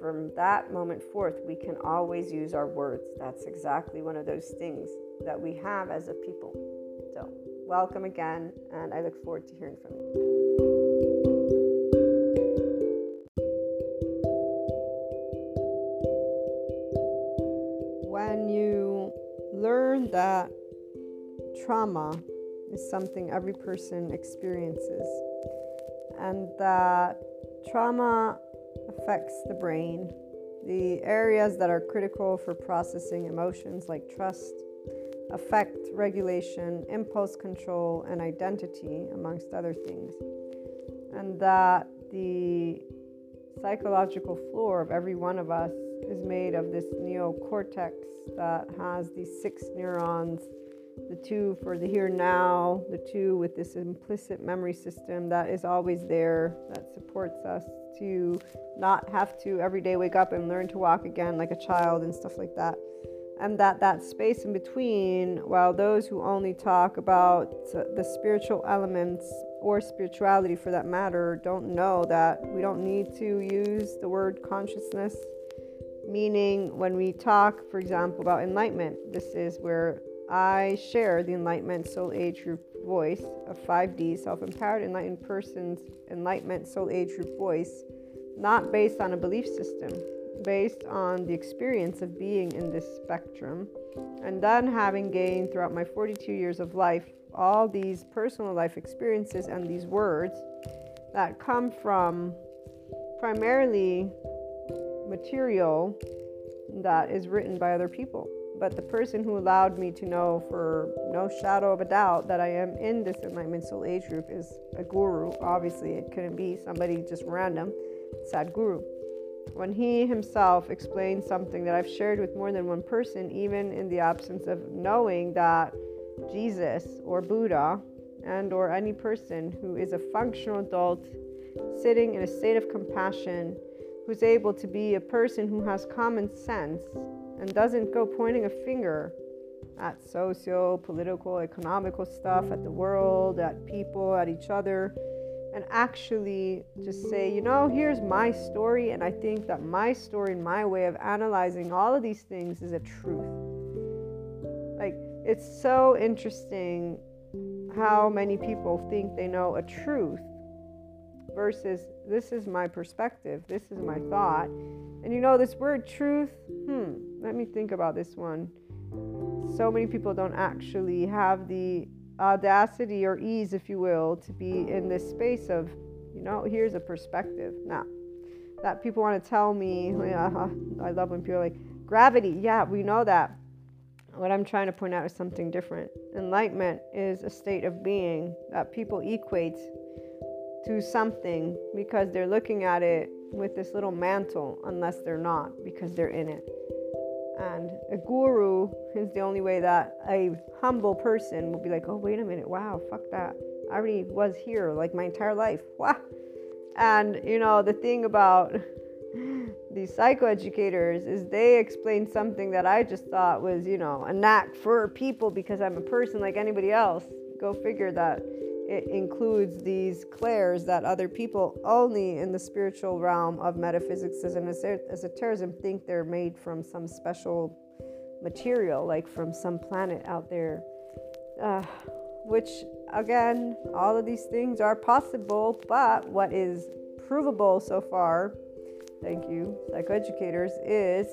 from that moment forth, we can always use our words. That's exactly one of those things that we have as a people. So, welcome again, and I look forward to hearing from you. When you learn that trauma is something every person experiences, and that trauma affects the brain, the areas that are critical for processing emotions like trust, affect regulation, impulse control, and identity, amongst other things. And that the psychological floor of every one of us is made of this neocortex that has these six neurons the two for the here now, the two with this implicit memory system that is always there, that supports us to not have to every day wake up and learn to walk again like a child and stuff like that. And that that space in between, while those who only talk about the spiritual elements or spirituality for that matter don't know that we don't need to use the word consciousness meaning when we talk for example about enlightenment this is where I share the Enlightenment Soul Age Group voice of 5D, self empowered enlightened person's Enlightenment Soul Age Group voice, not based on a belief system, based on the experience of being in this spectrum, and then having gained throughout my 42 years of life all these personal life experiences and these words that come from primarily material that is written by other people but the person who allowed me to know for no shadow of a doubt that I am in this enlightenment soul age group is a guru. Obviously, it couldn't be somebody just random, Sadhguru. When he himself explained something that I've shared with more than one person, even in the absence of knowing that Jesus or Buddha and or any person who is a functional adult sitting in a state of compassion who's able to be a person who has common sense and doesn't go pointing a finger at socio political, economical stuff, at the world, at people, at each other, and actually just say, you know, here's my story, and I think that my story and my way of analyzing all of these things is a truth. Like, it's so interesting how many people think they know a truth versus this is my perspective, this is my thought. And you know, this word truth, hmm, let me think about this one. So many people don't actually have the audacity or ease, if you will, to be in this space of, you know, here's a perspective. Now, that people want to tell me, yeah, I love when people are like, gravity, yeah, we know that. What I'm trying to point out is something different. Enlightenment is a state of being that people equate to something because they're looking at it with this little mantle, unless they're not, because they're in it. And a guru is the only way that a humble person will be like, oh, wait a minute, wow, fuck that. I already was here like my entire life. Wow. And, you know, the thing about these psychoeducators is they explain something that I just thought was, you know, a knack for people because I'm a person like anybody else. Go figure that it includes these clairs that other people only in the spiritual realm of metaphysics and esotericism think they're made from some special material, like from some planet out there. Uh, which, again, all of these things are possible, but what is provable so far, thank you, psychoeducators, is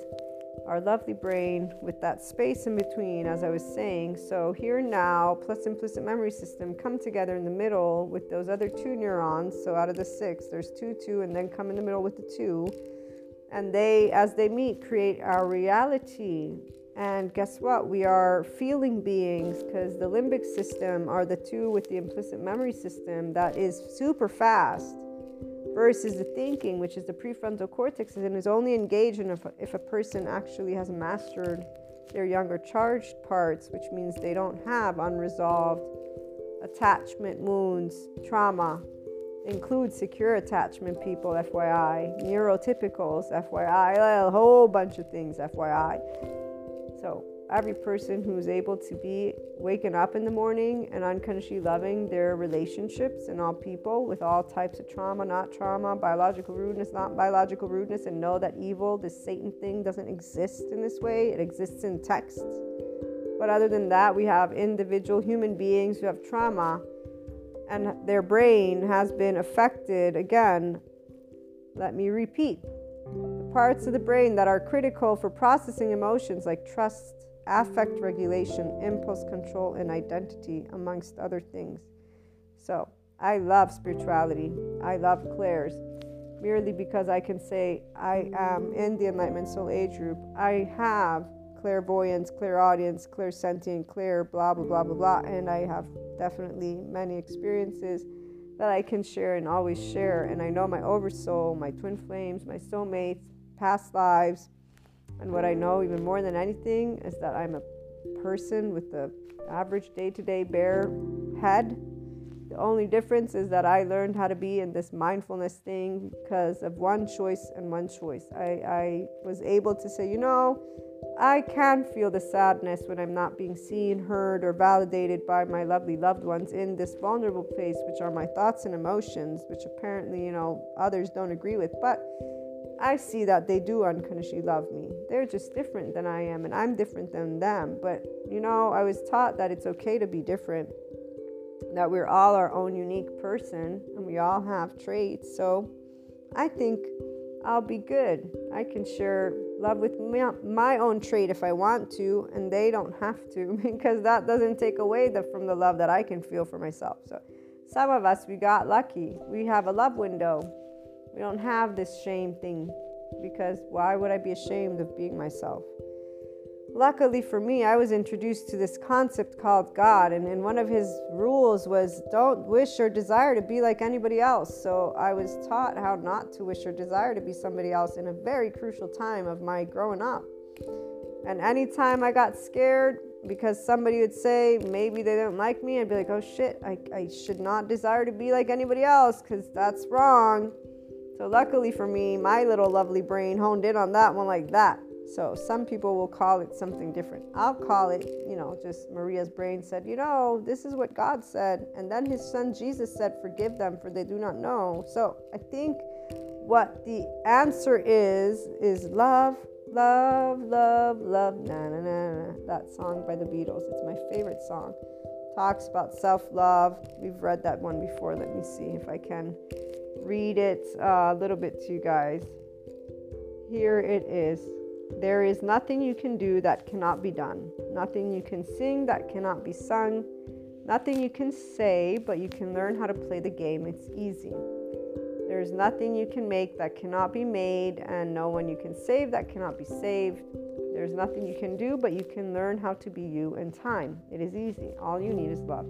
our lovely brain with that space in between, as I was saying. So, here now, plus implicit memory system come together in the middle with those other two neurons. So, out of the six, there's two, two, and then come in the middle with the two. And they, as they meet, create our reality. And guess what? We are feeling beings because the limbic system are the two with the implicit memory system that is super fast versus the thinking, which is the prefrontal cortex, and is only engaged if, if a person actually has mastered their younger charged parts, which means they don't have unresolved attachment wounds, trauma, include secure attachment people, FYI, neurotypicals, FYI, a whole bunch of things, FYI. So, every person who's able to be waking up in the morning and unconsciously loving their relationships and all people with all types of trauma, not trauma, biological rudeness, not biological rudeness, and know that evil, this Satan thing, doesn't exist in this way. It exists in text. But other than that, we have individual human beings who have trauma and their brain has been affected. Again, let me repeat the parts of the brain that are critical for processing emotions like trust, affect regulation, impulse control, and identity, amongst other things. So, I love spirituality. I love clairs merely because I can say I am in the Enlightenment Soul Age group. I have clairvoyance, clairaudience, clairsentient, clear, blah, blah, blah, blah, blah. And I have definitely many experiences that I can share and always share. And I know my oversoul, my twin flames, my soulmates, past lives. And what I know even more than anything is that I'm a person with the average day to day bare head the only difference is that I learned how to be in this mindfulness thing because of one choice and one choice. I, I was able to say, you know, I can feel the sadness when I'm not being seen, heard, or validated by my lovely loved ones in this vulnerable place, which are my thoughts and emotions, which apparently, you know, others don't agree with. But I see that they do unconditionally love me. They're just different than I am, and I'm different than them. But, you know, I was taught that it's okay to be different that we're all our own unique person and we all have traits. So I think I'll be good. I can share love with my own trait if I want to, and they don't have to because that doesn't take away the, from the love that I can feel for myself. So some of us, we got lucky. We have a love window. We don't have this shame thing because why would I be ashamed of being myself? luckily for me, I was introduced to this concept called God, and, and one of his rules was don't wish or desire to be like anybody else. So I was taught how not to wish or desire to be somebody else in a very crucial time of my growing up. And anytime I got scared because somebody would say maybe they didn't like me, I'd be like, oh shit, I, I should not desire to be like anybody else because that's wrong. So, luckily for me, my little lovely brain honed in on that one like that. So some people will call it something different. I'll call it, you know, just Maria's brain said, you know, this is what God said. And then his son Jesus said, forgive them for they do not know. So I think what the answer is, is love, love, love, love, na na na na. That song by the Beatles. It's my favorite song. Talks about self love. We've read that one before. Let me see if I can read it uh, a little bit to you guys. Here it is. There is nothing you can do that cannot be done, nothing you can sing that cannot be sung, nothing you can say, but you can learn how to play the game. It's easy. There's nothing you can make that cannot be made, and no one you can save that cannot be saved. There's nothing you can do, but you can learn how to be you in time. It is easy. All you need is love.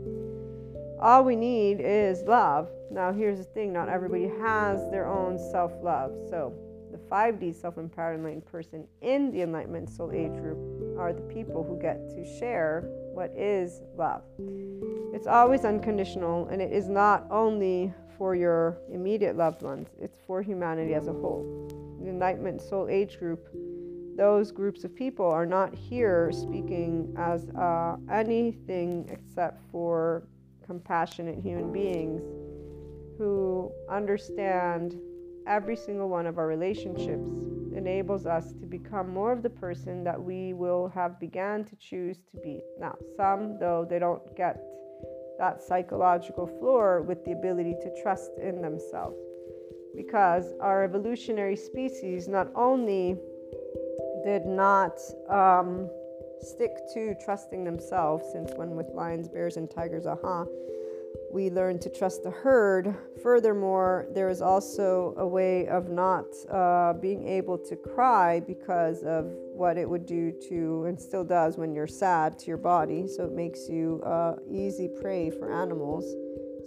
All we need is love. Now, here's the thing not everybody has their own self love. So, the 5D self empowered enlightened person in the Enlightenment Soul Age group are the people who get to share what is love. It's always unconditional and it is not only for your immediate loved ones, it's for humanity as a whole. The Enlightenment Soul Age group, those groups of people are not here speaking as uh, anything except for compassionate human beings who understand every single one of our relationships enables us to become more of the person that we will have began to choose to be. Now, some, though, they don't get that psychological floor with the ability to trust in themselves. Because our evolutionary species not only did not um, stick to trusting themselves, since when with lions, bears, and tigers, aha, we learn to trust the herd. Furthermore, there is also a way of not uh, being able to cry because of what it would do to, and still does when you're sad, to your body. So it makes you uh, easy prey for animals.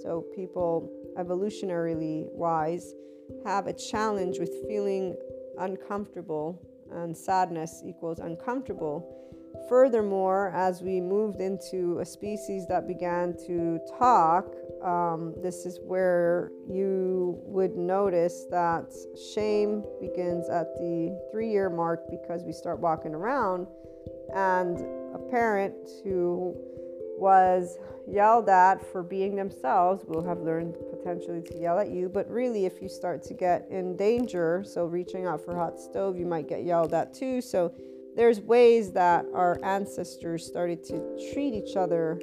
So people, evolutionarily wise, have a challenge with feeling uncomfortable, and sadness equals uncomfortable Furthermore, as we moved into a species that began to talk, um, this is where you would notice that shame begins at the three year mark because we start walking around. And a parent who was yelled at for being themselves will have learned potentially to yell at you. But really, if you start to get in danger, so reaching out for hot stove, you might get yelled at too. So there's ways that our ancestors started to treat each other.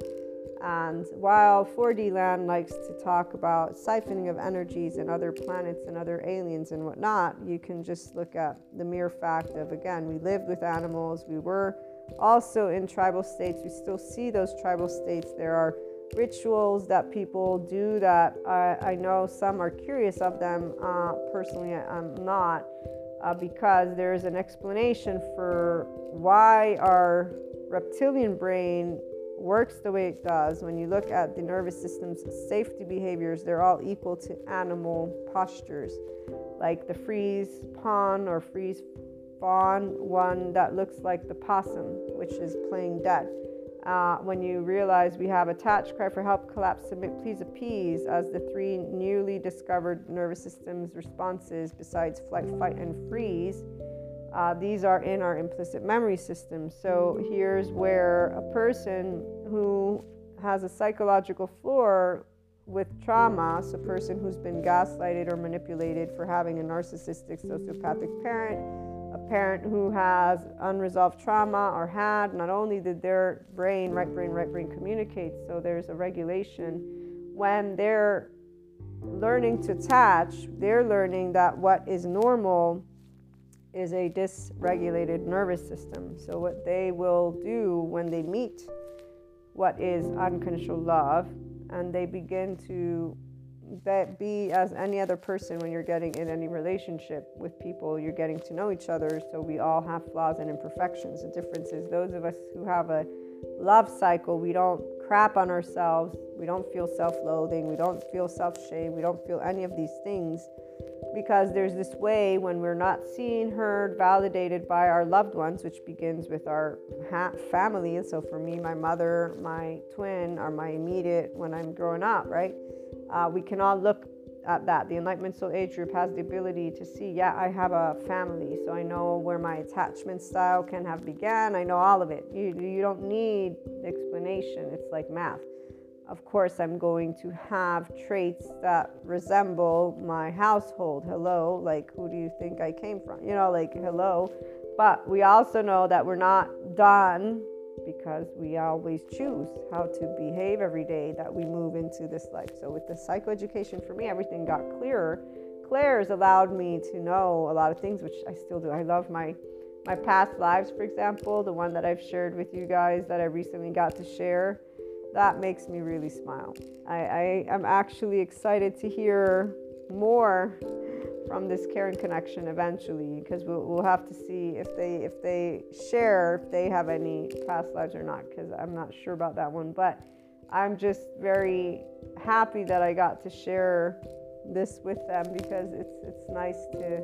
And while 4D land likes to talk about siphoning of energies and other planets and other aliens and whatnot, you can just look at the mere fact of again, we lived with animals, we were also in tribal states, we still see those tribal states. There are rituals that people do that I, I know some are curious of them. Uh, personally, I'm not, uh, because there's an explanation for why our reptilian brain works the way it does. When you look at the nervous system's safety behaviors, they're all equal to animal postures, like the freeze pawn or freeze fawn, one that looks like the possum, which is playing dead. Uh, when you realize we have attached, cry for help, collapse, submit, please appease as the three newly discovered nervous systems responses besides flight, fight, and freeze. Uh, these are in our implicit memory system. So here's where a person who has a psychological floor with trauma, so a person who's been gaslighted or manipulated for having a narcissistic sociopathic parent, parent who has unresolved trauma or had, not only did their brain, right brain, right brain communicate, so there's a regulation. When they're learning to attach, they're learning that what is normal is a dysregulated nervous system. So, what they will do when they meet what is unconditional love and they begin to that be as any other person when you're getting in any relationship with people you're getting to know each other. So we all have flaws and imperfections the difference is those of us who have a love cycle we don't crap on ourselves. We don't feel self-loathing. We don't feel self-shame. We don't feel any of these things because there's this way when we're not seen heard validated by our loved ones which begins with our ha- family. And so for me my mother my twin are my immediate when i'm growing up right uh, we can all look at that. The Enlightenment Soul Age group has the ability to see, yeah, I have a family, so I know where my attachment style can have began. I know all of it. You, you don't need explanation. It's like math. Of course, I'm going to have traits that resemble my household. Hello, like, who do you think I came from? You know, like, hello. But we also know that we're not done because we always choose how to behave every day that we move into this life. So, with the psychoeducation, for me, everything got clearer. Clairs allowed me to know a lot of things, which I still do. I love my my past lives, for example, the one that I've shared with you guys that I recently got to share. That makes me really smile. I, I am actually excited to hear more from this caring connection eventually because we'll, we'll have to see if they if they share if they have any past lives or not because i'm not sure about that one. But i'm just very happy that i got to share this with them because it's it's nice to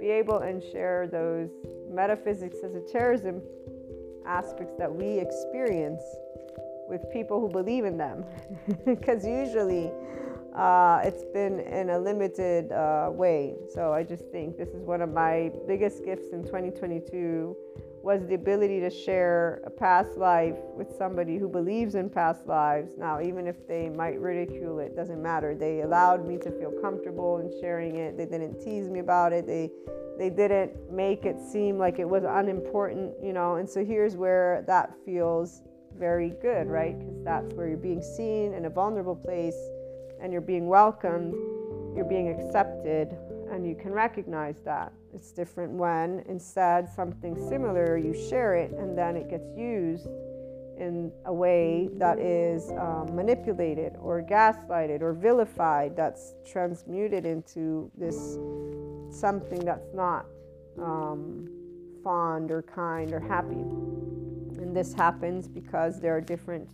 be able and share those metaphysics esotericism aspects that we experience with people who believe in them. Because usually uh, it's been in a limited uh, way. So I just think this is one of my biggest gifts in 2022 was the ability to share a past life with somebody who believes in past lives. Now, even if they might ridicule it, doesn't matter. They allowed me to feel comfortable in sharing it. They didn't tease me about it. They they didn't make it seem like it was unimportant, you know. And so here's where that feels very good, right? Because that's where you're being seen in a vulnerable place and you're being welcomed, you're being accepted, and you can recognize that. It's different when instead something similar, you share it, and then it gets used in a way that is um, manipulated or gaslighted or vilified, that's transmuted into this something that's not um, fond or kind or happy. And this happens because there are different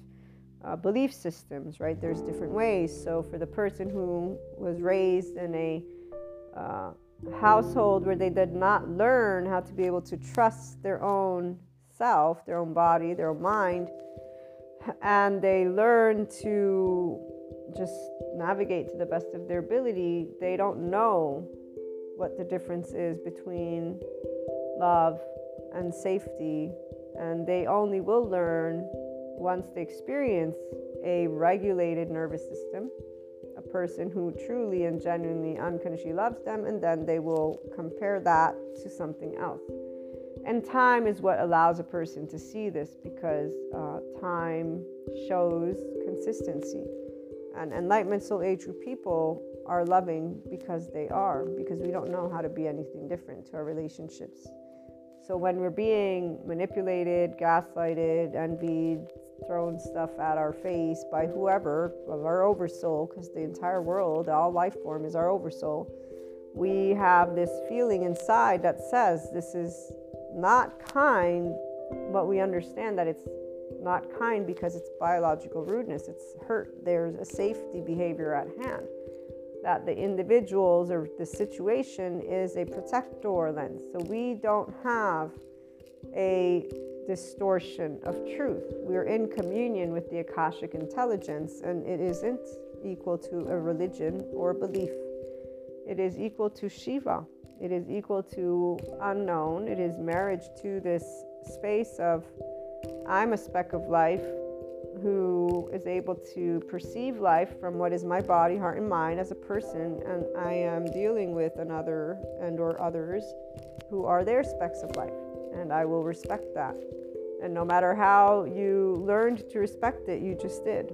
uh, belief systems, right? There's different ways. So, for the person who was raised in a uh, household where they did not learn how to be able to trust their own self, their own body, their own mind, and they learn to just navigate to the best of their ability, they don't know what the difference is between love and safety, and they only will learn once they experience a regulated nervous system, a person who truly and genuinely unconditionally loves them, and then they will compare that to something else. And time is what allows a person to see this because uh, time shows consistency. And enlightenment soul age people are loving because they are, because we don't know how to be anything different to our relationships. So when we're being manipulated, gaslighted, envied, thrown stuff at our face by whoever of our oversoul, because the entire world, all life form is our oversoul, we have this feeling inside that says this is not kind, but we understand that it's not kind because it's biological rudeness, it's hurt. There's a safety behavior at hand. That the individuals or the situation is a protector lens. So we don't have a distortion of truth. We're in communion with the Akashic intelligence, and it isn't equal to a religion or belief. It is equal to Shiva. It is equal to unknown. It is marriage to this space of I'm a speck of life who is able to perceive life from what is my body, heart, and mind as a person, and I am dealing with another and or others who are their specks of life, and I will respect that. And no matter how you learned to respect it, you just did.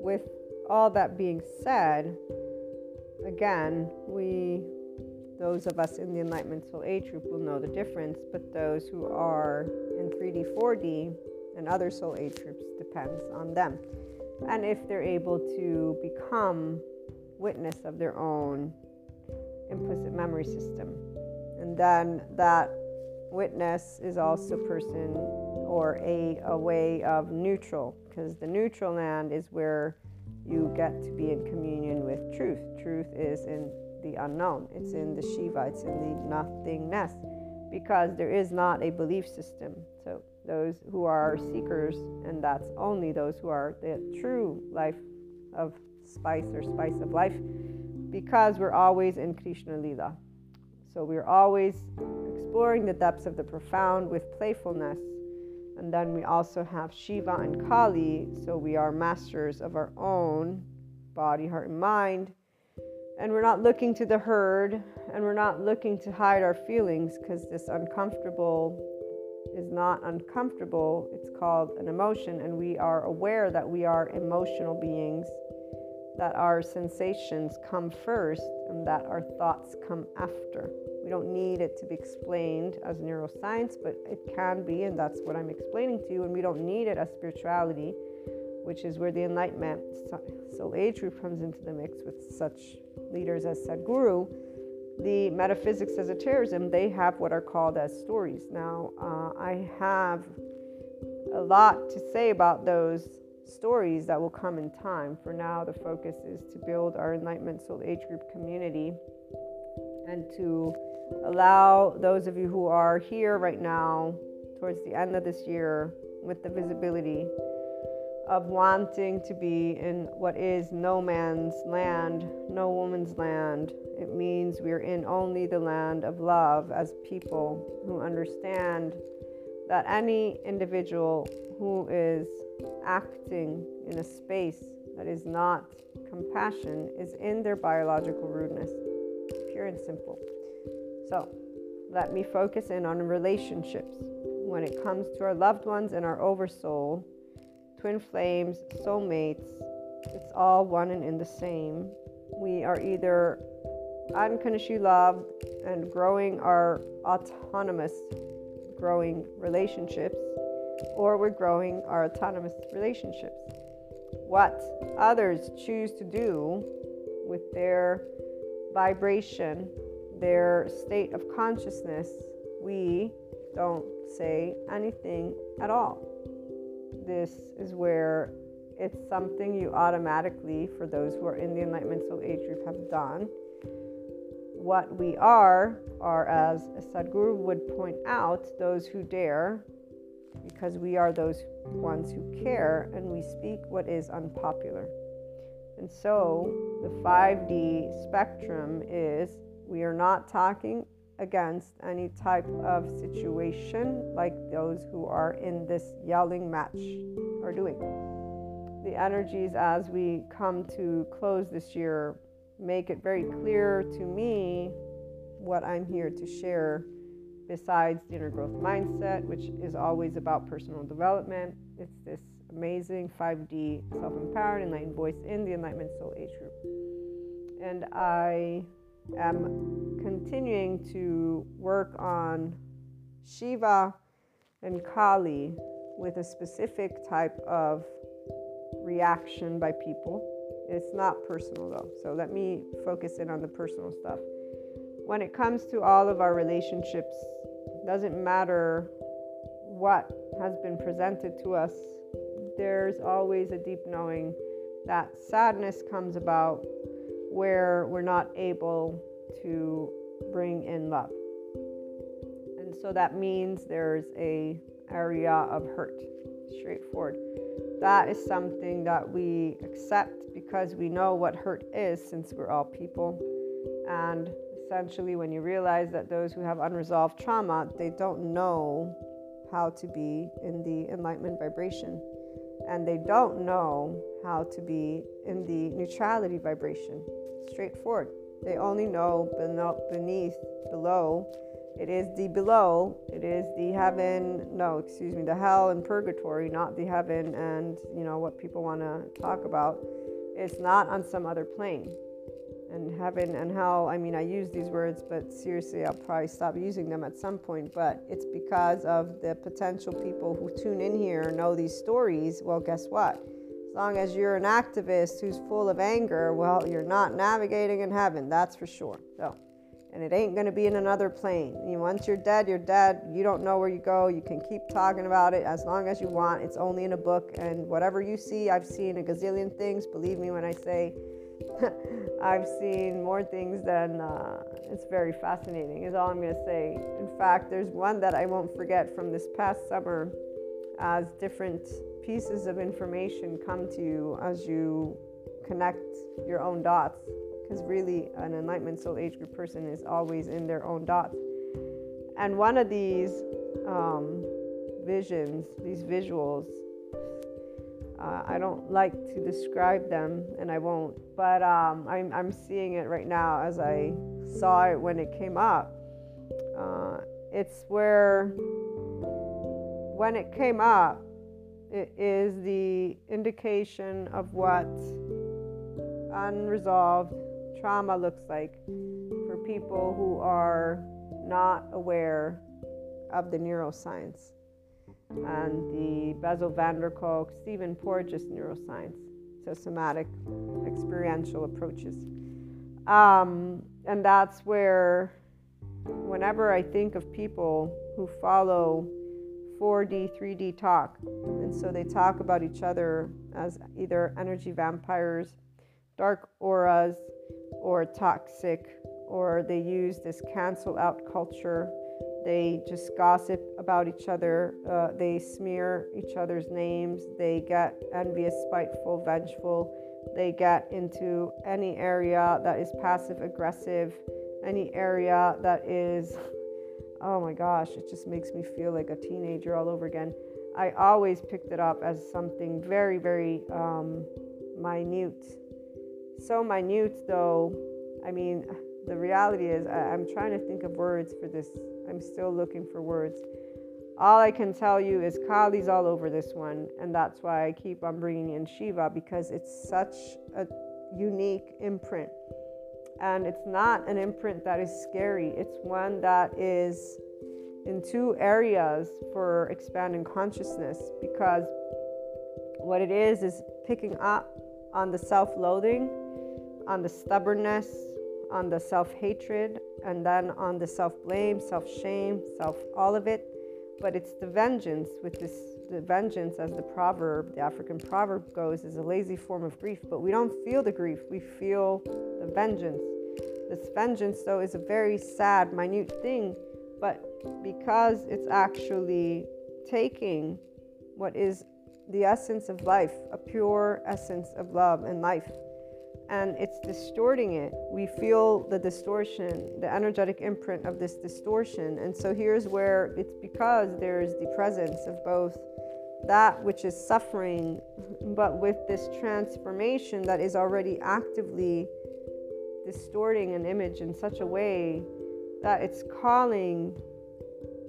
With all that being said, again, we those of us in the Enlightenment Soul Age group will know the difference, but those who are in 3D, 4D, and other Soul Age groups depends on them. And if they're able to become witness of their own implicit memory system. And then that witness is also person or a, a way of neutral, because the neutral land is where you get to be in communion with truth. Truth is in the unknown, it's in the Shiva, it's in the nothingness, because there is not a belief system. So, those who are seekers, and that's only those who are the true life of spice or spice of life, because we're always in Krishna Lila. So, we're always exploring the depths of the profound with playfulness. And then we also have Shiva and Kali, so we are masters of our own body, heart, and mind and we're not looking to the herd and we're not looking to hide our feelings because this uncomfortable is not uncomfortable. It's called an emotion, and we are aware that we are emotional beings, that our sensations come first, and that our thoughts come after. We don't need it to be explained as neuroscience, but it can be, and that's what I'm explaining to you, and we don't need it as spirituality which is where the Enlightenment Soul Age group comes into the mix with such leaders as Sadhguru. The metaphysics esotericism, they have what are called as stories. Now, uh, I have a lot to say about those stories that will come in time. For now, the focus is to build our Enlightenment Soul Age group community and to allow those of you who are here right now, towards the end of this year, with the visibility of wanting to be in what is no man's land, no woman's land. It means we're in only the land of love as people who understand that any individual who is acting in a space that is not compassion is in their biological rudeness, pure and simple. So, let me focus in on relationships. When it comes to our loved ones and our oversoul, twin flames, soulmates, it's all one and in the same. We are either unconditionally loved and growing our autonomous, growing relationships, or we're growing our autonomous relationships. What others choose to do with their vibration, their state of consciousness, we don't say anything at all this is where it's something you automatically, for those who are in the Enlightenment Soul Age group, have done. What we are, are, as Sadhguru would point out, those who dare, because we are those ones who care and we speak what is unpopular. And so the 5D spectrum is we are not talking against any type of situation like those who are in this yelling match are doing. The energies as we come to close this year make it very clear to me what I'm here to share besides the inner growth mindset, which is always about personal development. It's this amazing 5D self empowered enlightened voice in the Enlightenment Soul Age group. And I am continuing to work on Shiva and Kali with a specific type of reaction by people. It's not personal though. So let me focus in on the personal stuff. When it comes to all of our relationships, doesn't matter what has been presented to us, there's always a deep knowing that sadness comes about where we're not able to bring in love. And so that means there's a area of hurt. Straightforward. That is something that we accept because we know what hurt is since we're all people. And essentially when you realize that those who have unresolved trauma, they don't know how to be in the enlightenment vibration and they don't know how to be in the neutrality vibration. Straightforward. They only know beneath, below. It is the below. It is the heaven. No, excuse me, the hell and purgatory, not the heaven and you know what people want to talk about. It's not on some other plane and heaven and hell. I mean, I use these words, but seriously, I'll probably stop using them at some point. But it's because of the potential people who tune in here know these stories. Well, guess what? As long as you're an activist who's full of anger, well, you're not navigating in heaven, that's for sure. So, and it ain't going to be in another plane. once you're dead, you're dead. You don't know where you go. You can keep talking about it as long as you want. It's only in a book, and whatever you see, I've seen a gazillion things. Believe me when I say I've seen more things than uh, it's very fascinating, is all I'm going to say. In fact, there's one that I won't forget from this past summer as different pieces of information come to you as you connect your own dots. Because really, an Enlightenment Soul Age group person is always in their own dots. And one of these um, visions, these visuals, uh, I don't like to describe them, and I won't, but um, I'm, I'm seeing it right now as I saw it when it came up. Uh, it's where, when it came up, it is the indication of what unresolved trauma looks like for people who are not aware of the neuroscience and the Bessel van der Kolk, Stephen Porges neuroscience, so somatic experiential approaches. Um, and that's where, whenever I think of people who follow 4D, 3D talk, and so they talk about each other as either energy vampires, dark auras, or toxic, or they use this cancel out culture they just gossip about each other. Uh, they smear each other's names. They get envious, spiteful, vengeful. They get into any area that is passive aggressive, any area that is, oh my gosh, it just makes me feel like a teenager all over again. I always picked it up as something very, very um, minute. So minute, though, I mean, the reality is, I, I'm trying to think of words for this I'm still looking for words. All I can tell you is Kali's all over this one, and that's why I keep on bringing in Shiva because it's such a unique imprint. And it's not an imprint that is scary, it's one that is in two areas for expanding consciousness because what it is is picking up on the self loathing, on the stubbornness, on the self hatred, and then on the self blame, self shame, self all of it. But it's the vengeance with this, the vengeance, as the proverb, the African proverb goes, is a lazy form of grief. But we don't feel the grief, we feel the vengeance. This vengeance, though, is a very sad, minute thing, but because it's actually taking what is the essence of life, a pure essence of love and life, and it's distorting it. We feel the distortion, the energetic imprint of this distortion. And so here's where it's because there's the presence of both that which is suffering, but with this transformation that is already actively distorting an image in such a way that it's calling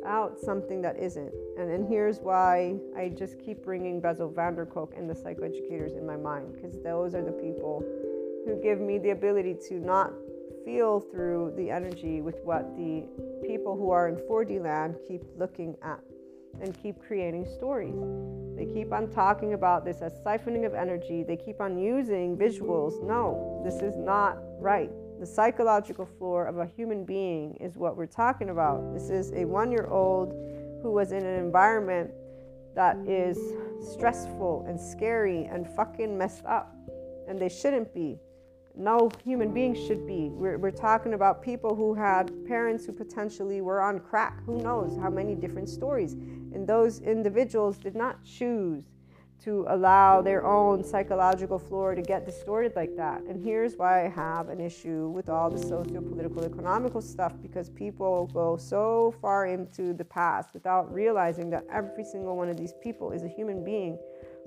out something that isn't. And then here's why I just keep bringing Bessel van der Kolk and the psychoeducators in my mind, because those are the people who give me the ability to not feel through the energy with what the people who are in 4D land keep looking at and keep creating stories. They keep on talking about this as siphoning of energy. They keep on using visuals. No, this is not right. The psychological floor of a human being is what we're talking about. This is a one year old who was in an environment that is stressful and scary and fucking messed up, and they shouldn't be no human being should be. We're, we're talking about people who had parents who potentially were on crack. Who knows how many different stories. And those individuals did not choose to allow their own psychological floor to get distorted like that. And here's why I have an issue with all the socio political, economical stuff because people go so far into the past without realizing that every single one of these people is a human being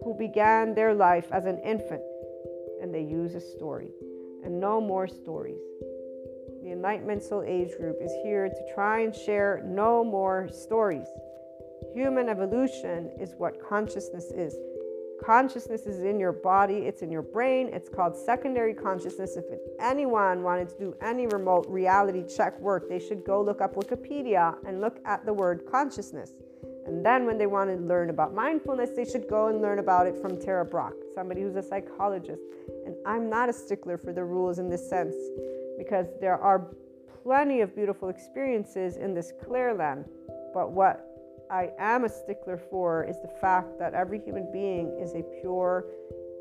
who began their life as an infant and they use a story and no more stories. The Enlightenment Soul Age group is here to try and share no more stories. Human evolution is what consciousness is. Consciousness is in your body, it's in your brain, it's called secondary consciousness. If anyone wanted to do any remote reality check work, they should go look up Wikipedia and look at the word consciousness. And then when they want to learn about mindfulness, they should go and learn about it from Tara Brach, somebody who's a psychologist. And I'm not a stickler for the rules in this sense because there are plenty of beautiful experiences in this clear land. But what I am a stickler for is the fact that every human being is a pure,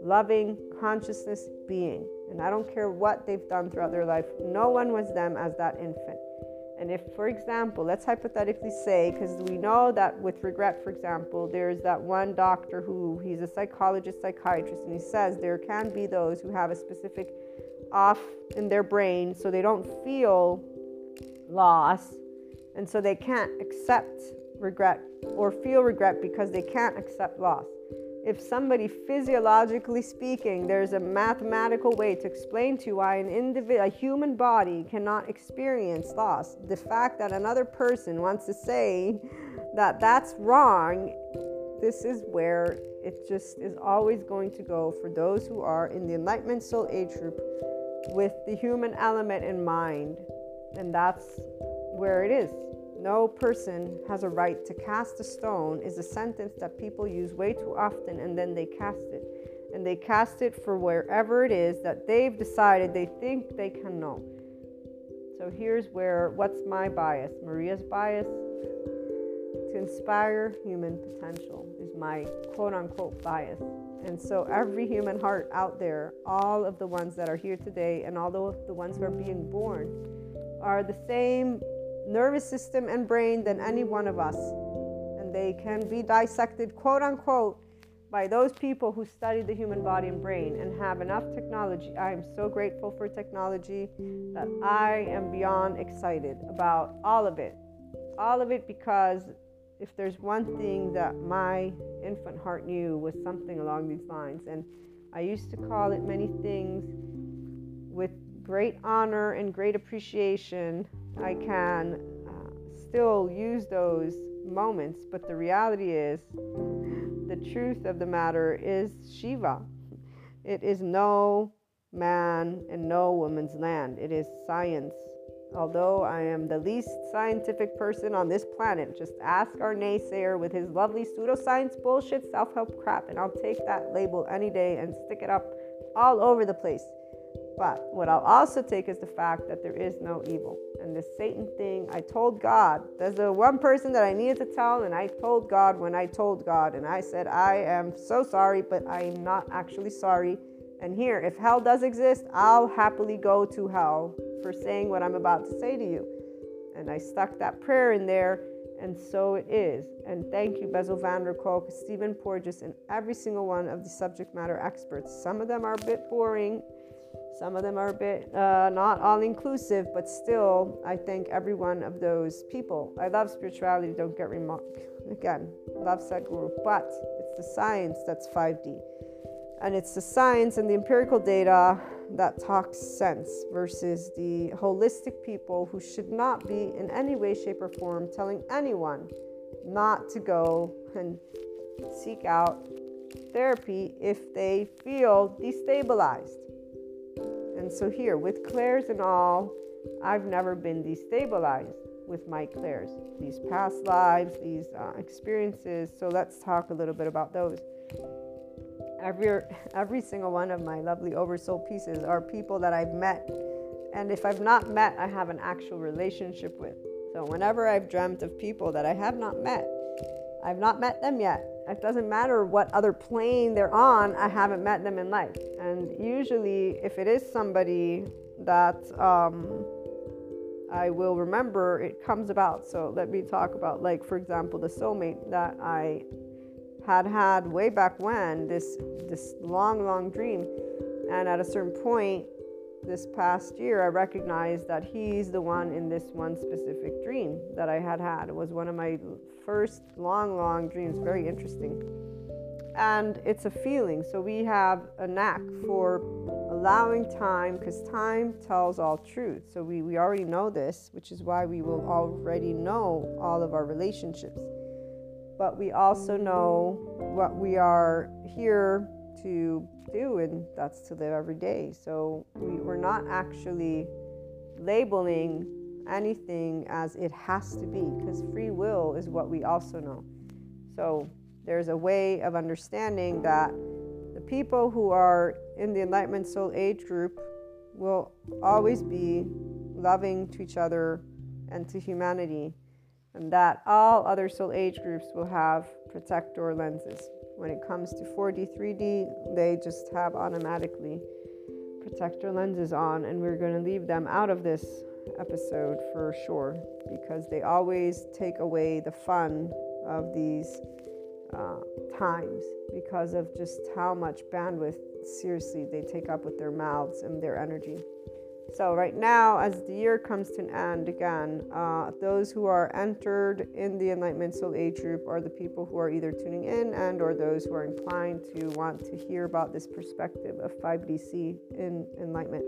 loving consciousness being. And I don't care what they've done throughout their life, no one was them as that infant. And if, for example, let's hypothetically say, because we know that with regret, for example, there's that one doctor who he's a psychologist, psychiatrist, and he says there can be those who have a specific off in their brain so they don't feel loss, and so they can't accept regret or feel regret because they can't accept loss if somebody physiologically speaking there's a mathematical way to explain to you why an individual a human body cannot experience loss. The fact that another person wants to say that that's wrong this is where it just is always going to go for those who are in the enlightenment soul age group with the human element in mind. And that's where it is no person has a right to cast a stone is a sentence that people use way too often and then they cast it. And they cast it for wherever it is that they've decided they think they can know. So here's where what's my bias? Maria's bias to inspire human potential is my quote unquote bias. And so every human heart out there, all of the ones that are here today and all the ones who are being born, are the same nervous system and brain than any one of us. And they can be dissected, quote unquote, by those people who study the human body and brain and have enough technology. I am so grateful for technology that I am beyond excited about all of it. All of it because if there's one thing that my infant heart knew was something along these lines, and I used to call it many things with great honor and great appreciation I can uh, still use those moments, but the reality is, the truth of the matter is Shiva. It is no man and no woman's land. It is science. Although I am the least scientific person on this planet, just ask our naysayer with his lovely pseudoscience bullshit self help crap, and I'll take that label any day and stick it up all over the place. But what I'll also take is the fact that there is no evil. And this Satan thing, I told God, there's the one person that I needed to tell, and I told God when I told God, and I said, I am so sorry, but I am not actually sorry. And here, if hell does exist, I'll happily go to hell for saying what I'm about to say to you. And I stuck that prayer in there, and so it is. And thank you, Bessel van der Kolk, Stephen Porges, and every single one of the subject matter experts. Some of them are a bit boring some of them are a bit uh, not all inclusive, but still, I thank every one of those people. I love spirituality, don't get wrong. Again, love Sadhguru, but it's the science that's 5D. And it's the science and the empirical data that talks sense versus the holistic people who should not be in any way, shape, or form telling anyone not to go and seek out therapy if they feel destabilized. And so, here with clairs and all, I've never been destabilized with my clairs, these past lives, these uh, experiences. So let's talk a little bit about those. Every, every single one of my lovely oversoul pieces are people that I've met. And if I've not met, I have an actual relationship with. So whenever I've dreamt of people that I have not met, I've not met them yet. It doesn't matter what other plane they're on, I haven't met them in life. And usually, if it is somebody that um, I will remember, it comes about. So let me talk about, like, for example, the soulmate that I had had way back when this this long, long dream, and at a certain point, this past year, I recognized that he's the one in this one specific dream that I had had. It was one of my first long, long dreams, very interesting. And it's a feeling. So we have a knack for allowing time because time tells all truth. So we, we already know this, which is why we will already know all of our relationships. But we also know what we are here to do, and that's to live every day. So we, we're not actually labeling anything as it has to be because free will is what we also know. So there's a way of understanding that the people who are in the Enlightenment Soul Age group will always be loving to each other and to humanity, and that all other soul age groups will have protector lenses. When it comes to 4D, 3D, they just have automatically protector lenses on, and we're going to leave them out of this episode for sure because they always take away the fun of these uh, times because of just how much bandwidth seriously they take up with their mouths and their energy. So, right now, as the year comes to an end again, uh, those who are entered in the Enlightenment Soul Age group are the people who are either tuning in and or those who are inclined to want to hear about this perspective of 5DC in enlightenment.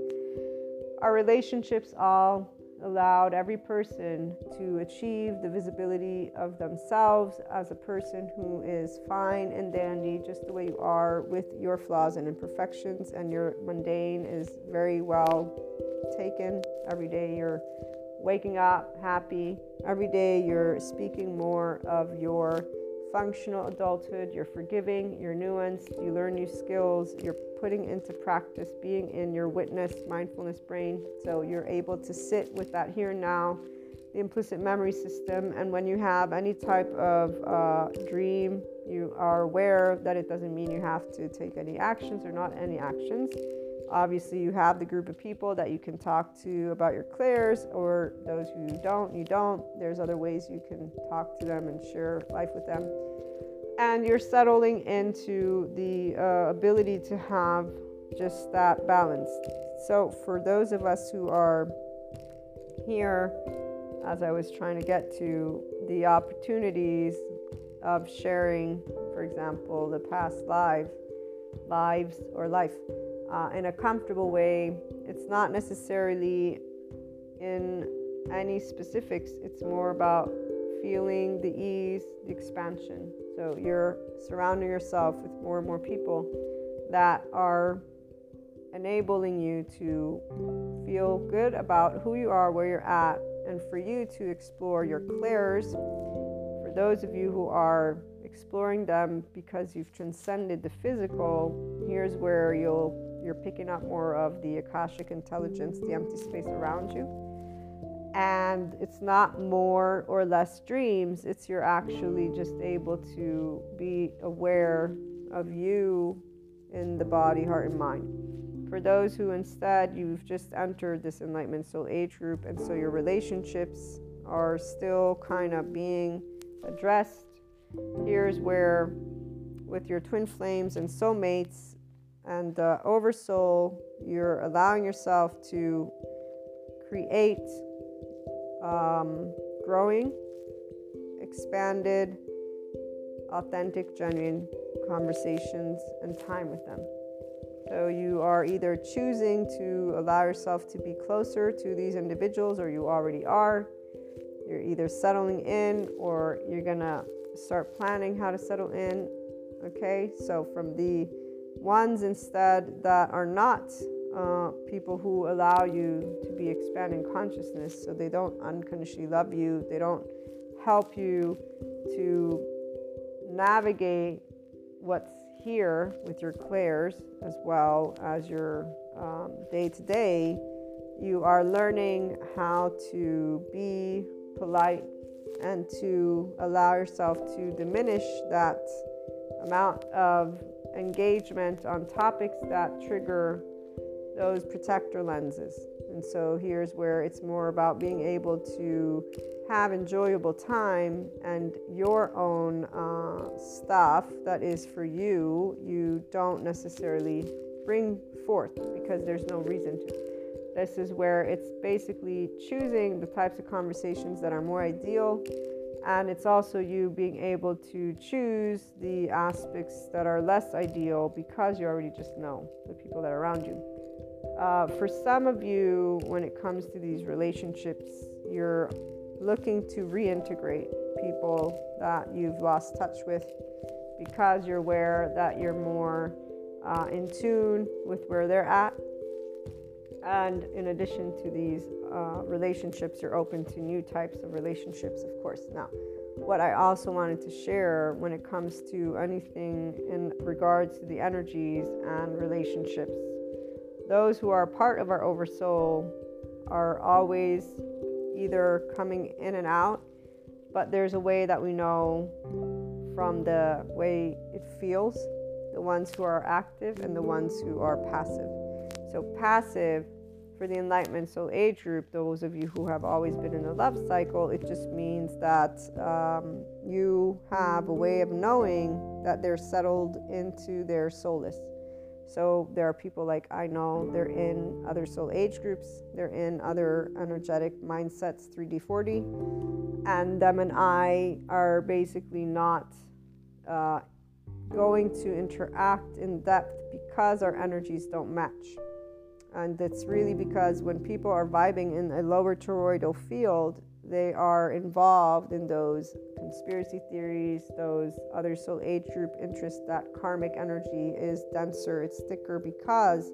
Our relationships all allowed every person to achieve the visibility of themselves as a person who is fine and dandy, just the way you are, with your flaws and imperfections, and your mundane is very well taken. Every day you're waking up happy, every day you're speaking more of your functional adulthood, you're forgiving, you're nuanced, you learn new skills, you're putting into practice being in your witness mindfulness brain. So you're able to sit with that here and now, the implicit memory system. And when you have any type of uh, dream, you are aware that it doesn't mean you have to take any actions or not any actions. Obviously, you have the group of people that you can talk to about your clairs, or those who don't, you don't. There's other ways you can talk to them and share life with them. And you're settling into the uh, ability to have just that balance. So, for those of us who are here, as I was trying to get to, the opportunities of sharing, for example, the past life, lives or life uh, in a comfortable way. It's not necessarily in any specifics, it's more about feeling the ease, the expansion. So you're surrounding yourself with more and more people that are enabling you to feel good about who you are, where you're at, and for you to explore your clairs. For those of you who are exploring them because you've transcended the physical, here's where you'll you're picking up more of the Akashic intelligence, the empty space around you. And it's not more or less dreams, it's you're actually just able to be aware of you in the body, heart, and mind. For those who instead you've just entered this enlightenment soul age group, and so your relationships are still kind of being addressed, here's where, with your twin flames and soulmates, and oversoul, you're allowing yourself to create um, growing, expanded, authentic, genuine conversations and time with them. So you are either choosing to allow yourself to be closer to these individuals, or you already are. You're either settling in, or you're gonna start planning how to settle in. Okay, so from the ones instead that are not uh, people who allow you to be expanding consciousness so they don't unconditionally love you, they don't help you to navigate what's here with your clairs as well as your day to day. You are learning how to be polite and to allow yourself to diminish that amount of engagement on topics that trigger those protector lenses. And so here's where it's more about being able to have enjoyable time and your own uh, stuff that is for you, you don't necessarily bring forth because there's no reason to. This is where it's basically choosing the types of conversations that are more ideal and it's also you being able to choose the aspects that are less ideal because you already just know the people that are around you. Uh, for some of you, when it comes to these relationships, you're looking to reintegrate people that you've lost touch with because you're aware that you're more uh, in tune with where they're at. And in addition to these uh, relationships, you're open to new types of relationships, of course. Now, what I also wanted to share when it comes to anything in regards to the energies and relationships, those who are part of our oversoul are always either coming in and out, but there's a way that we know from the way it feels the ones who are active and the ones who are passive. So, passive for the Enlightenment Soul Age group, those of you who have always been in the love cycle, it just means that um, you have a way of knowing that they're settled into their soulless. So there are people like I know they're in other soul age groups, they're in other energetic mindsets 3D 4D, and them and I are basically not uh, going to interact in depth because our energies don't match. And it's really because when people are vibing in a lower toroidal field, they are involved in those conspiracy theories, those other soul age group interests, that karmic energy is denser, it's thicker because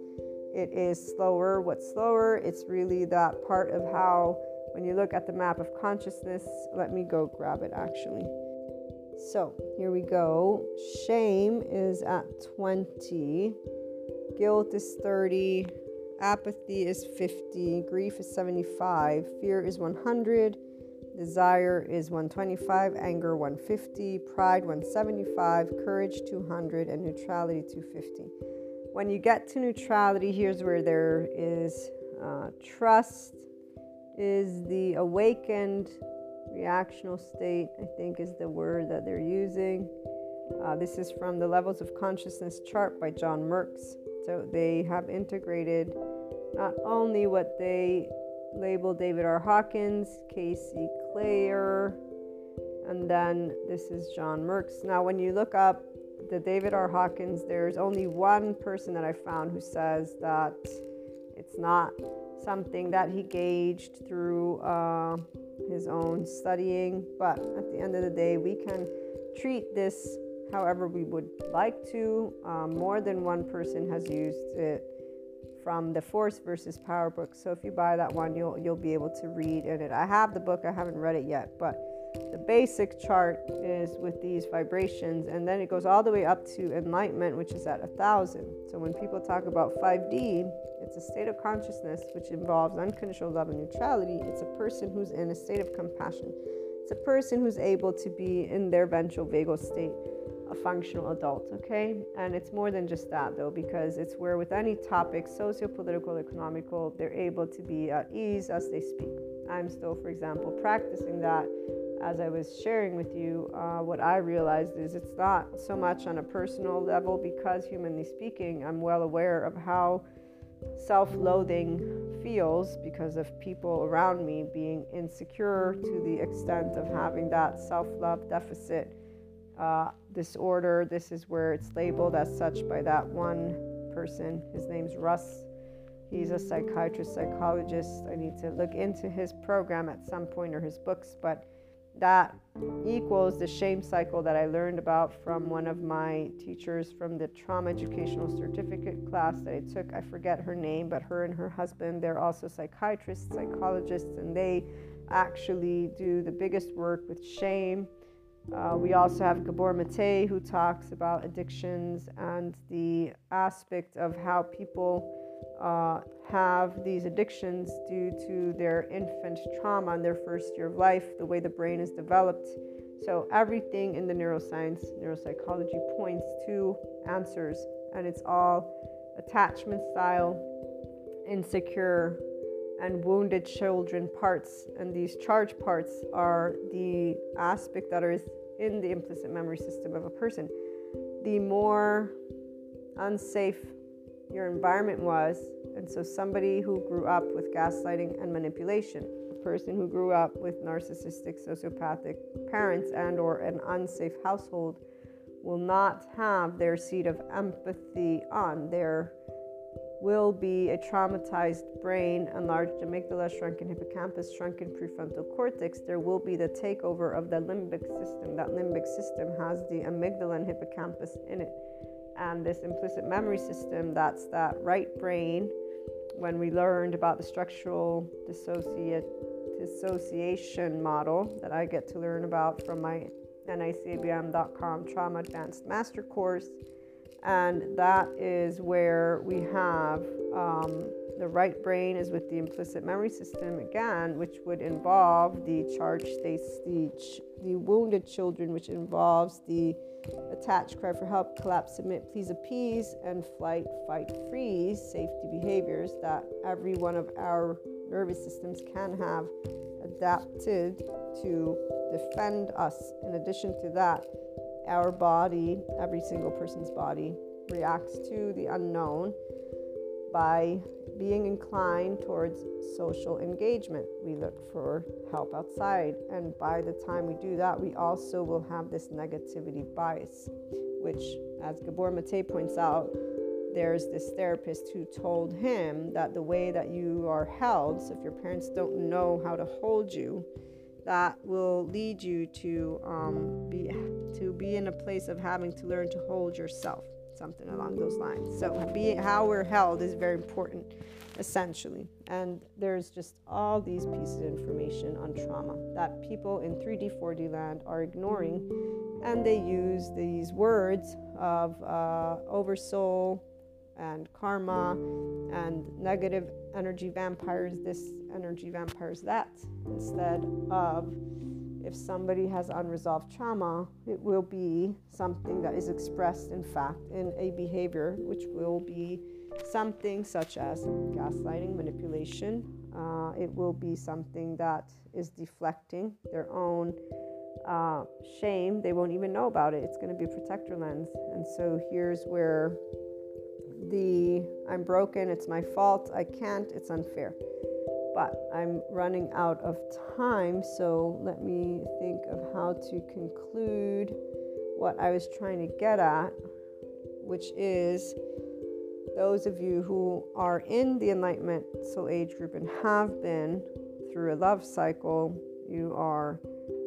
it is slower. What's slower? It's really that part of how, when you look at the map of consciousness, let me go grab it actually. So here we go. Shame is at 20, guilt is 30, apathy is 50, grief is 75, fear is 100, desire is 125, anger 150, pride 175, courage 200, and neutrality 250. When you get to neutrality, here's where there is uh, trust, is the awakened reactional state, I think is the word that they're using. Uh, this is from the Levels of Consciousness chart by John Merks. So they have integrated not only what they label David R. Hawkins, Casey Clare, and then this is John Merks. Now, when you look up the David R. Hawkins, there's only one person that I found who says that it's not something that he gauged through uh, his own studying. But at the end of the day, we can treat this however we would like to. Um, more than one person has used it from the Force versus Power book. So if you buy that one, you'll you'll be able to read in it. I have the book. I haven't read it yet, but the basic chart is with these vibrations, and then it goes all the way up to enlightenment, which is at a thousand. So when people talk about 5D, it's a state of consciousness which involves unconditional love and neutrality. It's a person who's in a state of compassion. It's a person who's able to be in their ventral vagal state a functional adult, okay? And it's more than just that, though, because it's where with any topic, socio political, economical, they're able to be at ease as they speak. I'm still, for example, practicing that as I was sharing with you. Uh, what I realized is it's not so much on a personal level because, humanly speaking, I'm well aware of how self loathing feels because of people around me being insecure to the extent of having that self love deficit uh, disorder. This is where it's labeled as such by that one person. His name's Ross. He's a psychiatrist, psychologist. I need to look into his program at some point or his books, but that equals the shame cycle that I learned about from one of my teachers from the trauma educational certificate class that I took. I forget her name, but her and her husband, they're also psychiatrists, psychologists, and they actually do the biggest work with shame. Uh, we also have Gabor Mate, who talks about addictions and the aspect of how people uh, have these addictions due to their infant trauma in their first year of life, the way the brain is developed. So, everything in the neuroscience, neuropsychology points to answers, and it's all attachment style, insecure, and wounded children parts. And these charge parts are the aspect that is in the implicit memory system of a person. The more unsafe your environment was. And so, somebody who grew up with gaslighting and manipulation, a person who grew up with narcissistic, sociopathic parents and/or an unsafe household, will not have their seat of empathy on. There will be a traumatized brain, enlarged amygdala, shrunken hippocampus, shrunken prefrontal cortex. There will be the takeover of the limbic system. That limbic system has the amygdala and hippocampus in it and this implicit memory system that's that right brain when we learned about the structural dissociation model that I get to learn about from my nicabm.com trauma advanced master course and that is where we have um, the right brain is with the implicit memory system again which would involve the charged states the, the wounded children which involves the attach, cry for help, collapse, submit, please appease, and flight, fight, freeze safety behaviors that every one of our nervous systems can have adapted to defend us. In addition to that, our body, every single person's body, reacts to the unknown by being inclined towards social engagement. We look for help outside. And by the time we do that, we also will have this negativity bias, which, as Gabor Mate points out, there's this therapist who told him that the way that you are held, so if your parents don't know how to hold you, that will lead you to um, be to be in a place of having to learn to hold yourself something along those lines. So, how we're held is very important, essentially. And there's just all these pieces of information on trauma that people in 3D, 4D land are ignoring, and they use these words of uh, oversoul and karma and negative energy vampires, this energy vampires, that, instead of if somebody has unresolved trauma, it will be something that is expressed, in fact, in a behavior, which will be something such as gaslighting, manipulation. Uh, it will be something that is deflecting their own uh, shame. They won't even know about it. It's going to be a protector lens. And so here's where the I'm broken, it's my fault, I can't, it's unfair but I'm running out of time, so let me think of how to conclude what I was trying to get at, which is those of you who are in the Enlightenment Soul Age group and have been through a love cycle, you are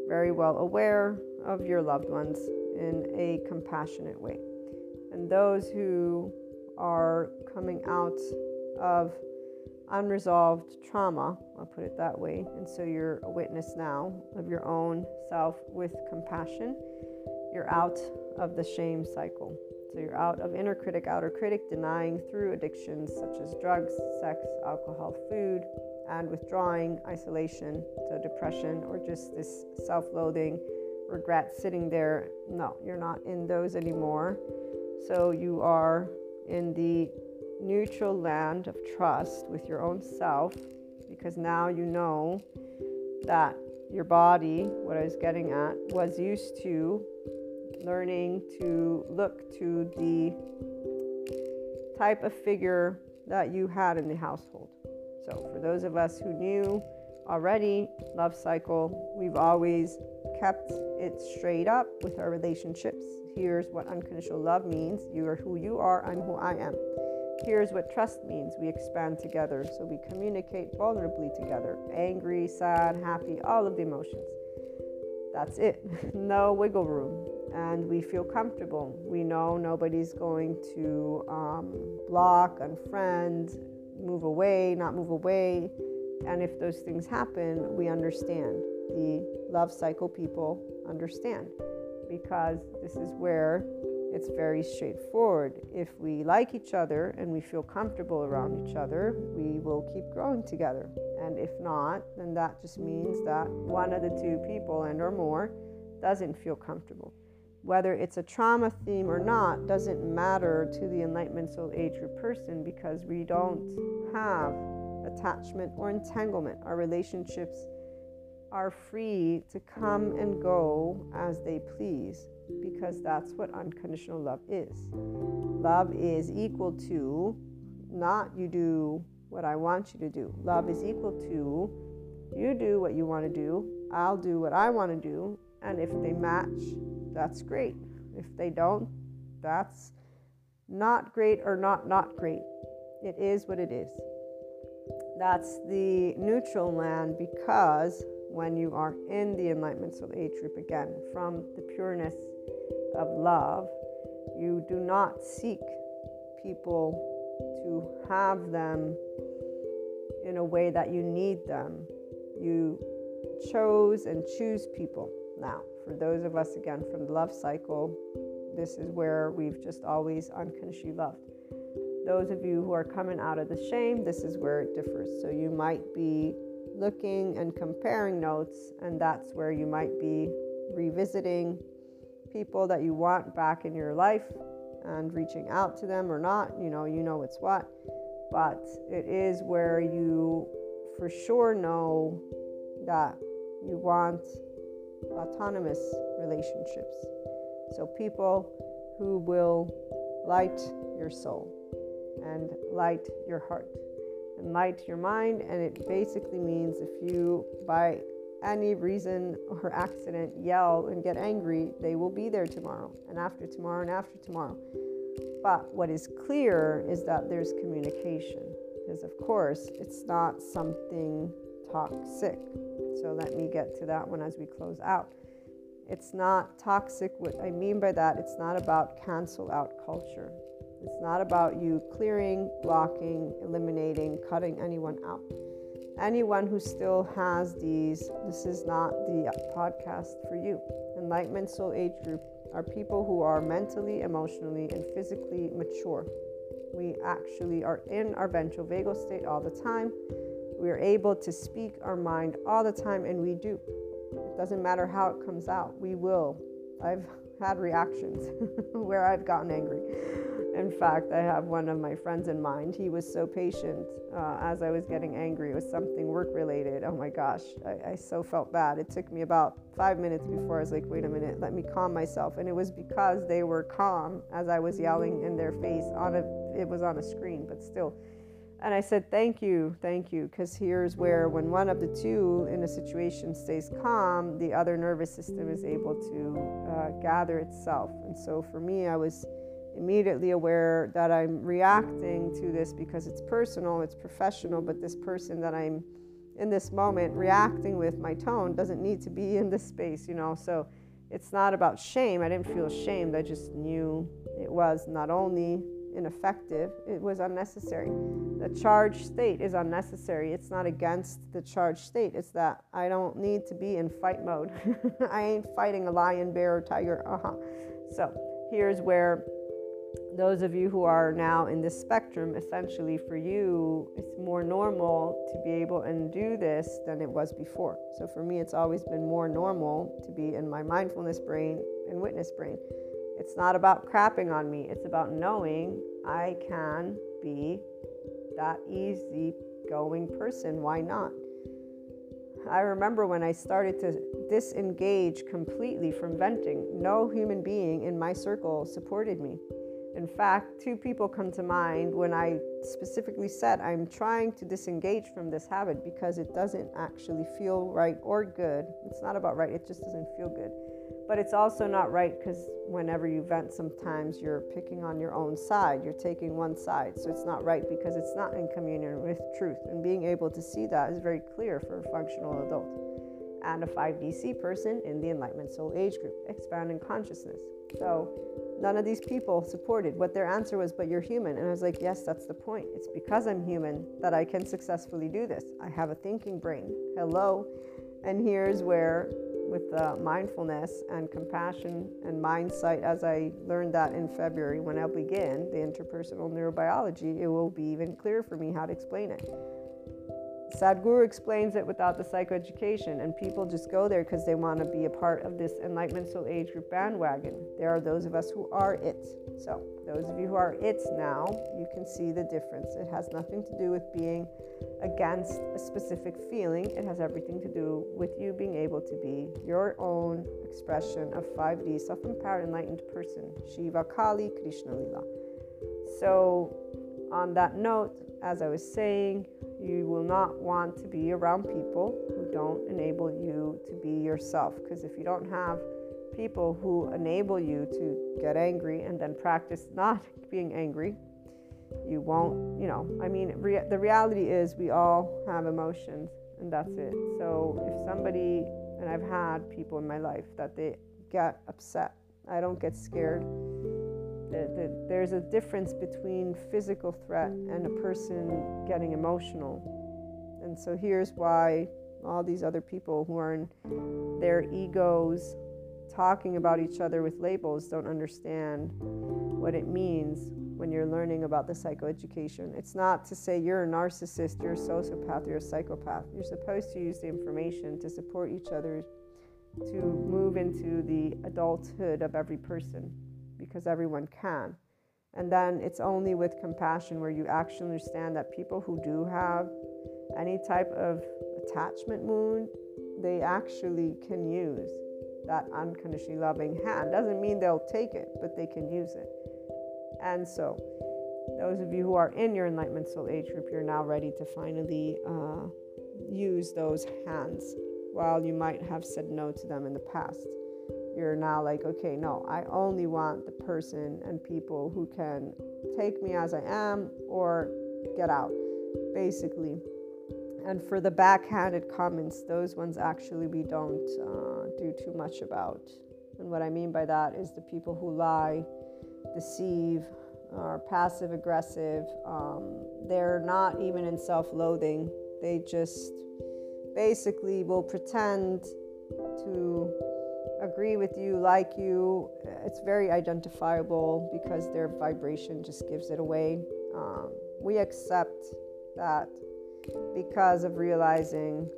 very well aware of your loved ones in a compassionate way. And those who are coming out of unresolved trauma, I'll put it that way. And so you're a witness now of your own self with compassion. You're out of the shame cycle. So you're out of inner critic, outer critic, denying through addictions such as drugs, sex, alcohol, food, and withdrawing, isolation, so depression, or just this self loathing, regret sitting there. No, you're not in those anymore. So you are in the neutral land of trust with your own self because now you know that your body, what I was getting at, was used to learning to look to the type of figure that you had in the household. So, for those of us who knew already love cycle, we've always kept it straight up with our relationships. Here's what unconditional love means you are who you are, I'm who I am. Here's what trust means we expand together. So we communicate vulnerably together angry, sad, happy, all of the emotions. That's it. no wiggle room. And we feel comfortable. We know nobody's going to um, block, unfriend, move away, not move away. And if those things happen, we understand. The love cycle people understand because this is where it's very straightforward. If we like each other and we feel comfortable around each other, we will keep growing together. And if not, then that just means that one of the two people and or more doesn't feel comfortable. Whether it's a trauma theme or not doesn't matter to the enlightenment soul age group person because we don't have attachment or entanglement. Our relationships are free to come and go as they please because that's what unconditional love is. Love is equal to not you do what I want you to do. Love is equal to you do what you want to do, I'll do what I want to do, and if they match, that's great. If they don't, that's not great or not not great. It is what it is. That's the neutral land because when you are in the enlightenment soul age group again from the pureness of love you do not seek people to have them in a way that you need them. You chose and choose people. Now for those of us again from the love cycle this is where we've just always unconsciously loved. Those of you who are coming out of the shame this is where it differs. So you might be looking and comparing notes, and that's where you might be revisiting people that you want back in your life and reaching out to them or not. You know, you know it's what, but it is where you for sure know that you want autonomous relationships. So, people who will light your soul and light your heart and light your mind. And it basically means if you, by any reason or accident, yell and get angry, they will be there tomorrow, and after tomorrow, and after tomorrow. But what is clear is that there's communication, because of course, it's not something toxic. So let me get to that one as we close out. It's not toxic. What I mean by that, it's not about cancel out culture. It's not about you clearing, blocking, eliminating, cutting anyone out. Anyone who still has these, this is not the podcast for you. Enlightenment Soul Age Group are people who are mentally, emotionally, and physically mature. We actually are in our ventral vagal state all the time. We are able to speak our mind all the time, and we do. It doesn't matter how it comes out, we will. I've had reactions where I've gotten angry. In fact, I have one of my friends in mind. He was so patient uh, as I was getting angry. It was something work related. Oh my gosh, I, I, so felt bad. It took me about five minutes before I was like, wait a minute, let me calm myself. And it was because they were calm as I was yelling in their face on a, it was on a screen, but still. And I said, thank you, thank you. Because here's where, when one of the two in a situation stays calm, the other nervous system is able to uh, gather itself. And so for me, I was immediately aware that I'm reacting to this because it's personal, it's professional, but this person that I'm in this moment reacting with my tone doesn't need to be in this space, you know. So it's not about shame. I didn't feel ashamed. I just knew it was not only ineffective, it was unnecessary. The charged state is unnecessary. It's not against the charged state. It's that I don't need to be in fight mode. I ain't fighting a lion, bear, or tiger. Uh-huh. So here's where those of you who are now in this spectrum, essentially for you, it's more normal to be able and do this than it was before. So for me, it's always been more normal to be in my mindfulness brain and witness brain. It's not about crapping on me, it's about knowing I can be that easy going person. Why not? I remember when I started to disengage completely from venting, no human being in my circle supported me. In fact, two people come to mind when I specifically said I'm trying to disengage from this habit because it doesn't actually feel right or good. It's not about right, it just doesn't feel good. But it's also not right because whenever you vent, sometimes you're picking on your own side, you're taking one side. So it's not right because it's not in communion with truth. And being able to see that is very clear for a functional adult. and a 5DC person in the Enlightenment Soul Age group, expanding consciousness. So none of these people supported what their answer was, but you're human. And I was like, yes, that's the point. It's because I'm human that I can successfully do this. I have a thinking brain. Hello. And here's where, with uh, mindfulness and compassion and mindsight, as I learned that in February when I begin the interpersonal neurobiology, it will be even clearer for me how to explain it. Sadhguru explains it without the psychoeducation, and people just go there because they want to be a part of this Enlightenment Soul Age group bandwagon. There are those of us who are it. So, those of you who are it now, you can see the difference. It has nothing to do with being against a specific feeling, it has everything to do with you being able to be your own expression of 5D, self empowered, enlightened person. Shiva Kali Krishna Lila. So, on that note, as I was saying, you will not want to be around people who don't enable you to be yourself. Because if you don't have people who enable you to get angry and then practice not being angry, you won't, you know. I mean, rea- the reality is we all have emotions and that's it. So if somebody, and I've had people in my life that they get upset, I don't get scared there's a difference between physical threat and a person getting emotional. And so here's why all these other people who are in their egos talking about each other with labels don't understand what it means when you're learning about the psychoeducation. It's not to say you're a narcissist, you're a sociopath, you're a psychopath. You're supposed to use the information to support each other to move into the adulthood of every person because everyone can. And then it's only with compassion where you actually understand that people who do have any type of attachment wound, they actually can use that unconditionally loving hand. Doesn't mean they'll take it, but they can use it. And so, those of you who are in your Enlightenment Soul Age group, you're now ready to finally uh, use those hands while you might have said no to them in the past you're now like, okay, no, I only want the person and people who can take me as I am or get out, basically. And for the backhanded comments, those ones actually we don't uh, do too much about. And what I mean by that is the people who lie, deceive, are passive aggressive. Um, they're not even in self loathing. They just basically will pretend to agree with you, like you. It's very identifiable because their vibration just gives it away. Um, we accept that because of realizing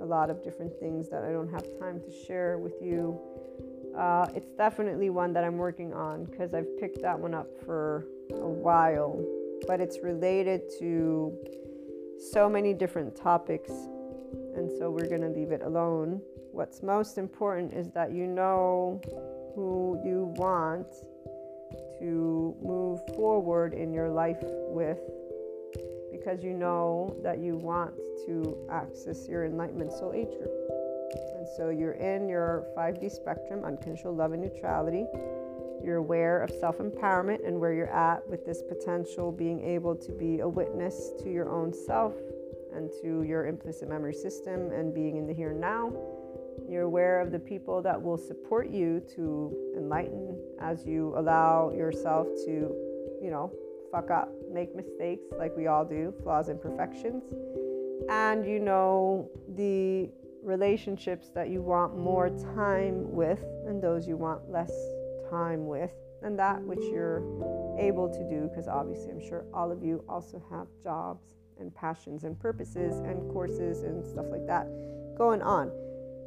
a lot of different things that I don't have time to share with you. Uh, it's definitely one that I'm working on because I've picked that one up for a while, but it's related to so many different topics, and so we're going to leave it alone what's most important is that you know who you want to move forward in your life with because you know that you want to access your enlightenment soul age group. And so you're in your 5D spectrum, unconditional love and neutrality. You're aware of self empowerment and where you're at with this potential being able to be a witness to your own self and to your implicit memory system and being in the here and now you're aware of the people that will support you to enlighten as you allow yourself to, you know, fuck up, make mistakes like we all do, flaws, imperfections. And you know the relationships that you want more time with and those you want less time with, and that which you're able to do, because obviously I'm sure all of you also have jobs and passions and purposes and courses and stuff like that going on.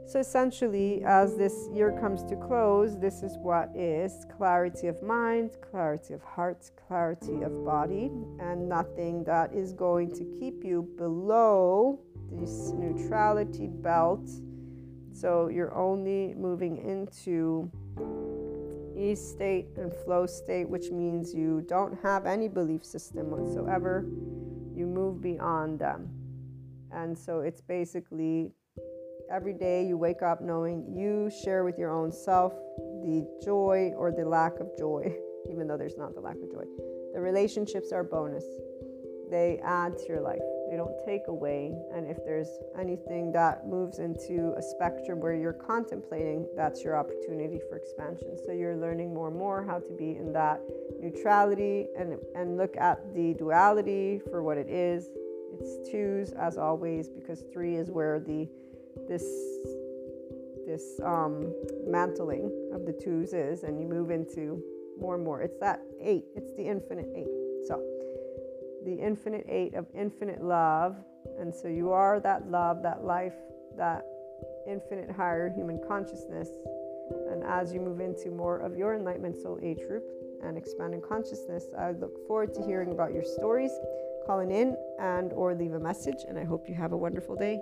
So essentially, as this year comes to close, this is what is clarity of mind, clarity of heart, clarity of body, and nothing that is going to keep you below this neutrality belt. So you're only moving into ease state and flow state, which means you don't have any belief system whatsoever. You move beyond them. And so it's basically Every day you wake up knowing you share with your own self the joy or the lack of joy, even though there's not the lack of joy. The relationships are bonus, they add to your life. they don't take away. And if there's anything that moves into a spectrum where you're contemplating, that's your opportunity for expansion. So you're learning more and more how to be in that neutrality and, and look at the duality for what it is. It's twos as always, because three is where the this this um, mantling of the twos is, and you move into more and more. It's that eight. It's the infinite eight. So the infinite eight of infinite love. And so you are that love, that life, that infinite higher human consciousness. And as you move into more of your enlightenment soul age group and expanding consciousness, I look forward to hearing about your stories, calling in and or leave a message. And I hope you have a wonderful day.